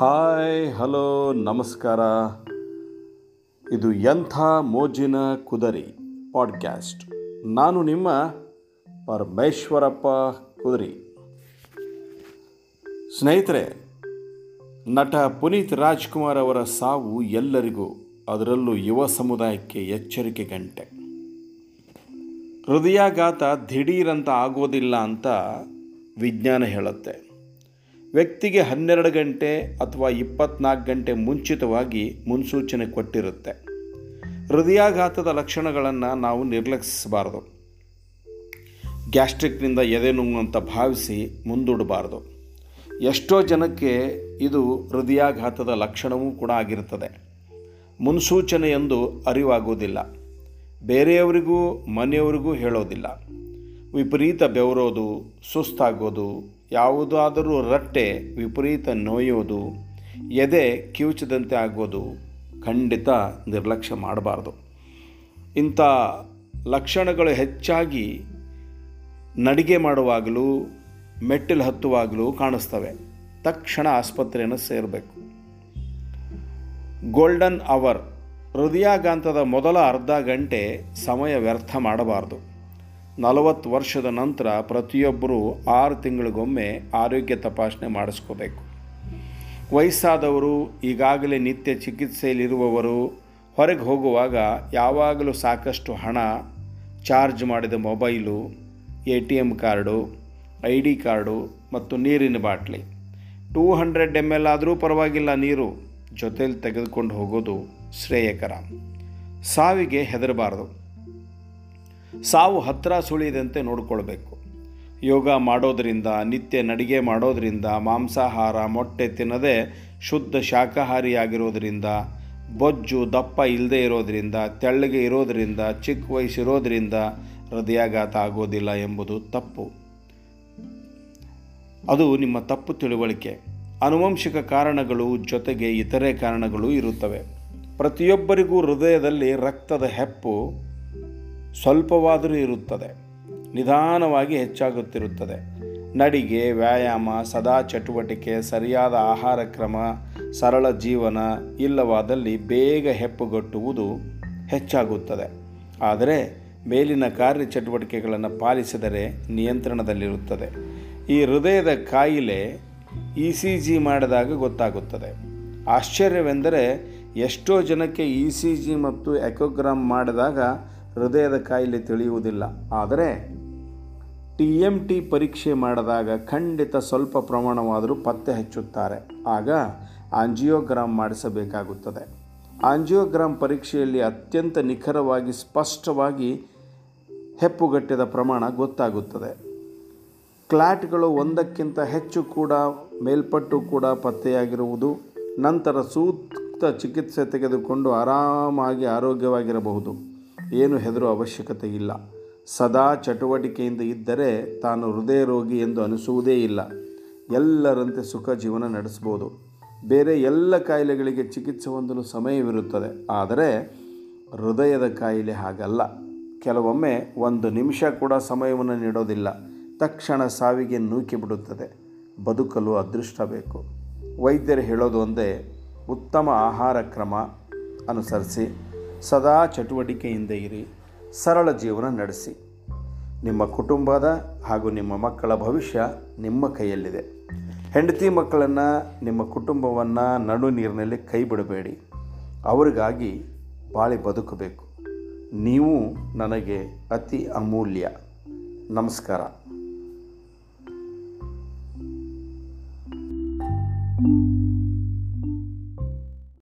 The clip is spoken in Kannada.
ಹಾಯ್, ಹಲೋ, ನಮಸ್ಕಾರ. ಇದು ಎಂಥ ಮೋಜಿನ ಕುದರಿ ಪಾಡ್ಕ್ಯಾಸ್ಟ್. ನಾನು ನಿಮ್ಮ ಪರಮೇಶ್ವರಪ್ಪ ಕುದರಿ. ಸ್ನೇಹಿತರೆ, ನಟ ಪುನೀತ್ ರಾಜ್ಕುಮಾರ್ ಅವರ ಸಾವು ಎಲ್ಲರಿಗೂ, ಅದರಲ್ಲೂ ಯುವ ಸಮುದಾಯಕ್ಕೆ ಎಚ್ಚರಿಕೆ ಗಂಟೆ. ಹೃದಯಾಘಾತ ದಿಢೀರಂತ ಆಗೋದಿಲ್ಲ ಅಂತ ವಿಜ್ಞಾನ ಹೇಳುತ್ತೆ. ವ್ಯಕ್ತಿಗೆ ಹನ್ನೆರಡು ಗಂಟೆ ಅಥವಾ ಇಪ್ಪತ್ನಾಲ್ಕು ಗಂಟೆ ಮುಂಚಿತವಾಗಿ ಮುನ್ಸೂಚನೆ ಕೊಟ್ಟಿರುತ್ತೆ. ಹೃದಯಾಘಾತದ ಲಕ್ಷಣಗಳನ್ನು ನಾವು ನಿರ್ಲಕ್ಷಿಸಬಾರದು. ಗ್ಯಾಸ್ಟ್ರಿಕ್ನಿಂದ ಎದೆ ನೋವು ಅಂತ ಭಾವಿಸಿ ಮುಂದೂಡಬಾರ್ದು. ಎಷ್ಟೋ ಜನಕ್ಕೆ ಇದು ಹೃದಯಾಘಾತದ ಲಕ್ಷಣವೂ ಕೂಡ ಆಗಿರುತ್ತದೆ. ಮುನ್ಸೂಚನೆ ಎಂದು ಅರಿವಾಗುವುದಿಲ್ಲ ಬೇರೆಯವರಿಗೂ ಮನೆಯವರಿಗೂ ಹೇಳೋದಿಲ್ಲ. ವಿಪರೀತ ಬೆವರೋದು, ಸುಸ್ತಾಗೋದು ಯಾವುದಾದರೂ ರಟ್ಟೆ ವಿಪರೀತ ನೋಯೋದು ಎದೆ ಕಿವುಚದಂತೆ ಆಗೋದು ಖಂಡಿತ ನಿರ್ಲಕ್ಷ್ಯ ಮಾಡಬಾರ್ದು. ಇಂಥ ಲಕ್ಷಣಗಳು ಹೆಚ್ಚಾಗಿ ನಡಿಗೆ ಮಾಡುವಾಗಲೂ, ಮೆಟ್ಟಿಲು ಹತ್ತುವಾಗಲೂ ಕಾಣಿಸ್ತವೆ. ತಕ್ಷಣ ಆಸ್ಪತ್ರೆಯನ್ನು ಸೇರಬೇಕು. ಗೋಲ್ಡನ್ ಅವರ್, ಹೃದಯಾಘಾತದ ಮೊದಲ ಅರ್ಧ ಗಂಟೆ ಸಮಯ ವ್ಯರ್ಥ ಮಾಡಬಾರ್ದು. ನಲವತ್ತು ವರ್ಷದ ನಂತರ ಪ್ರತಿಯೊಬ್ಬರೂ ಆರು ತಿಂಗಳಿಗೊಮ್ಮೆ ಆರೋಗ್ಯ ತಪಾಸಣೆ ಮಾಡಿಸ್ಕೋಬೇಕು. ವಯಸ್ಸಾದವರು, ಈಗಾಗಲೇ ನಿತ್ಯ ಚಿಕಿತ್ಸೆಯಲ್ಲಿರುವವರು, ಹೊರಗೆ ಹೋಗುವಾಗ ಯಾವಾಗಲೂ ಸಾಕಷ್ಟು ಹಣ, ಚಾರ್ಜ್ ಮಾಡಿದ mobile, A T M card, I D card ಮತ್ತು ನೀರಿನ ಬಾಟ್ಲಿ. ಟೂ ಹಂಡ್ರೆಡ್ ಎಂ ಎಲ್ ಆದರೂ ಪರವಾಗಿಲ್ಲ ನೀರು. ಜೊತೆಯಲ್ಲಿ ತೆಗೆದುಕೊಂಡು ಹೋಗೋದು ಶ್ರೇಯಕರ. ಸಾವಿಗೆ ಹೆದರಬಾರದು. ಸಾವು ಹತ್ತಿರ ಸುಳಿದಂತೆ ನೋಡಿಕೊಳ್ಬೇಕು. ಯೋಗ ಮಾಡೋದರಿಂದ, ನಿತ್ಯ ನಡಿಗೆ ಮಾಡೋದರಿಂದ, ಮಾಂಸಾಹಾರ, ಮೊಟ್ಟೆ ತಿನ್ನದೆ ಶುದ್ಧ ಶಾಖಾಹಾರಿಯಾಗಿರೋದರಿಂದ, ಬೊಜ್ಜು, ದಪ್ಪ ಇಲ್ಲದೆ ಇರೋದರಿಂದ, ತೆಳ್ಳಗೆ ಇರೋದರಿಂದ, ಚಿಕ್ಕ ವಯಸ್ಸಿರೋದರಿಂದ ಹೃದಯಾಘಾತ ಆಗೋದಿಲ್ಲ ಎಂಬುದು ತಪ್ಪು. ಅದು ನಿಮ್ಮ ತಪ್ಪು ತಿಳುವಳಿಕೆ. ಆನುವಂಶಿಕ ಕಾರಣಗಳು ಜೊತೆಗೆ ಇತರೆ ಕಾರಣಗಳು ಇರುತ್ತವೆ. ಪ್ರತಿಯೊಬ್ಬರಿಗೂ ಹೃದಯದಲ್ಲಿ ರಕ್ತದ ಹೆಪ್ಪು ಸ್ವಲ್ಪವಾದರೂ ಇರುತ್ತದೆ, ನಿಧಾನವಾಗಿ ಹೆಚ್ಚಾಗುತ್ತಿರುತ್ತದೆ. ನಡಿಗೆ, ವ್ಯಾಯಾಮ, ಸದಾ ಚಟುವಟಿಕೆ, ಸರಿಯಾದ ಆಹಾರ ಕ್ರಮ, ಸರಳ ಜೀವನ ಇಲ್ಲವಾದಲ್ಲಿ ಬೇಗ ಹೆಪ್ಪುಗಟ್ಟುವುದು ಹೆಚ್ಚಾಗುತ್ತದೆ. ಆದರೆ ಮೇಲಿನ ಕಾರ್ಯಚಟುವಟಿಕೆಗಳನ್ನು ಪಾಲಿಸಿದರೆ ನಿಯಂತ್ರಣದಲ್ಲಿರುತ್ತದೆ. ಈ ಹೃದಯದ ಕಾಯಿಲೆ ಇ ಸಿ ಜಿ ಮಾಡಿದಾಗ ಗೊತ್ತಾಗುತ್ತದೆ. ಆಶ್ಚರ್ಯವೆಂದರೆ ಎಷ್ಟೋ ಜನಕ್ಕೆ ಇ ಸಿ ಜಿ ಮತ್ತು ಎಕೋಗ್ರಾಮ್ ಮಾಡಿದಾಗ ಹೃದಯದ ಕಾಯಿಲೆ ತಿಳಿಯುವುದಿಲ್ಲ. ಆದರೆ ಟಿ ಎಂ ಟಿ ಪರೀಕ್ಷೆ ಮಾಡಿದಾಗ ಖಂಡಿತ ಸ್ವಲ್ಪ ಪ್ರಮಾಣವಾದರೂ ಪತ್ತೆ ಹಚ್ಚುತ್ತಾರೆ. ಆಗ ಆಂಜಿಯೋಗ್ರಾಮ್ ಮಾಡಿಸಬೇಕಾಗುತ್ತದೆ. ಆಂಜಿಯೋಗ್ರಾಮ್ ಪರೀಕ್ಷೆಯಲ್ಲಿ ಅತ್ಯಂತ ನಿಖರವಾಗಿ ಸ್ಪಷ್ಟವಾಗಿ ಹೆಪ್ಪುಗಟ್ಟಿದ ಪ್ರಮಾಣ ಗೊತ್ತಾಗುತ್ತದೆ. ಕ್ಲಾಟ್ಗಳು ಒಂದಕ್ಕಿಂತ ಹೆಚ್ಚು ಕೂಡ, ಮೇಲ್ಪಟ್ಟು ಕೂಡ ಪತ್ತೆಯಾಗಿರುವುದು, ನಂತರ ಸೂಕ್ತ ಚಿಕಿತ್ಸೆ ತೆಗೆದುಕೊಂಡು ಆರಾಮಾಗಿ ಆರೋಗ್ಯವಾಗಿರಬಹುದು. ಏನು ಹೆದರು ಅವಶ್ಯಕತೆ ಇಲ್ಲ. ಸದಾ ಚಟುವಟಿಕೆಯಿಂದ ಇದ್ದರೆ ತಾನು ಹೃದಯ ರೋಗಿ ಎಂದು ಅನಿಸುವುದೇ ಇಲ್ಲ. ಎಲ್ಲರಂತೆ ಸುಖ ಜೀವನ ನಡೆಸ್ಬೋದು ಬೇರೆ ಎಲ್ಲ ಕಾಯಿಲೆಗಳಿಗೆ ಚಿಕಿತ್ಸೆ ಹೊಂದಲು ಸಮಯವಿರುತ್ತದೆ. ಆದರೆ ಹೃದಯದ ಕಾಯಿಲೆ ಹಾಗಲ್ಲ. ಕೆಲವೊಮ್ಮೆ ಒಂದು ನಿಮಿಷ ಕೂಡ ಸಮಯವನ್ನು ನೀಡೋದಿಲ್ಲ. ತಕ್ಷಣ ಸಾವಿಗೆ ನೂಕಿ ಬಿಡುತ್ತದೆ ಬದುಕಲು ಅದೃಷ್ಟ ಬೇಕು. ವೈದ್ಯರು ಹೇಳೋದು ಒಂದೇ, ಉತ್ತಮ ಆಹಾರ ಕ್ರಮ ಅನುಸರಿಸಿ. ಸದಾ ಚಟುವಟಿಕೆಯಿಂದ ಇರಿ, ಸರಳ ಜೀವನ ನಡೆಸಿ. ನಿಮ್ಮ ಕುಟುಂಬದ ಹಾಗೂ ನಿಮ್ಮ ಮಕ್ಕಳ ಭವಿಷ್ಯ ನಿಮ್ಮ ಕೈಯಲ್ಲಿದೆ. ಹೆಂಡತಿ ಮಕ್ಕಳನ್ನು, ನಿಮ್ಮ ಕುಟುಂಬವನ್ನು ನಡು ನೀರಿನಲ್ಲಿ ಕೈ ಬಿಡಬೇಡಿ. ಅವರಿಗಾಗಿ ಬಾಳಿ ಬದುಕಬೇಕು. ನೀವು ನನಗೆ ಅತಿ ಅಮೂಲ್ಯ. ನಮಸ್ಕಾರ.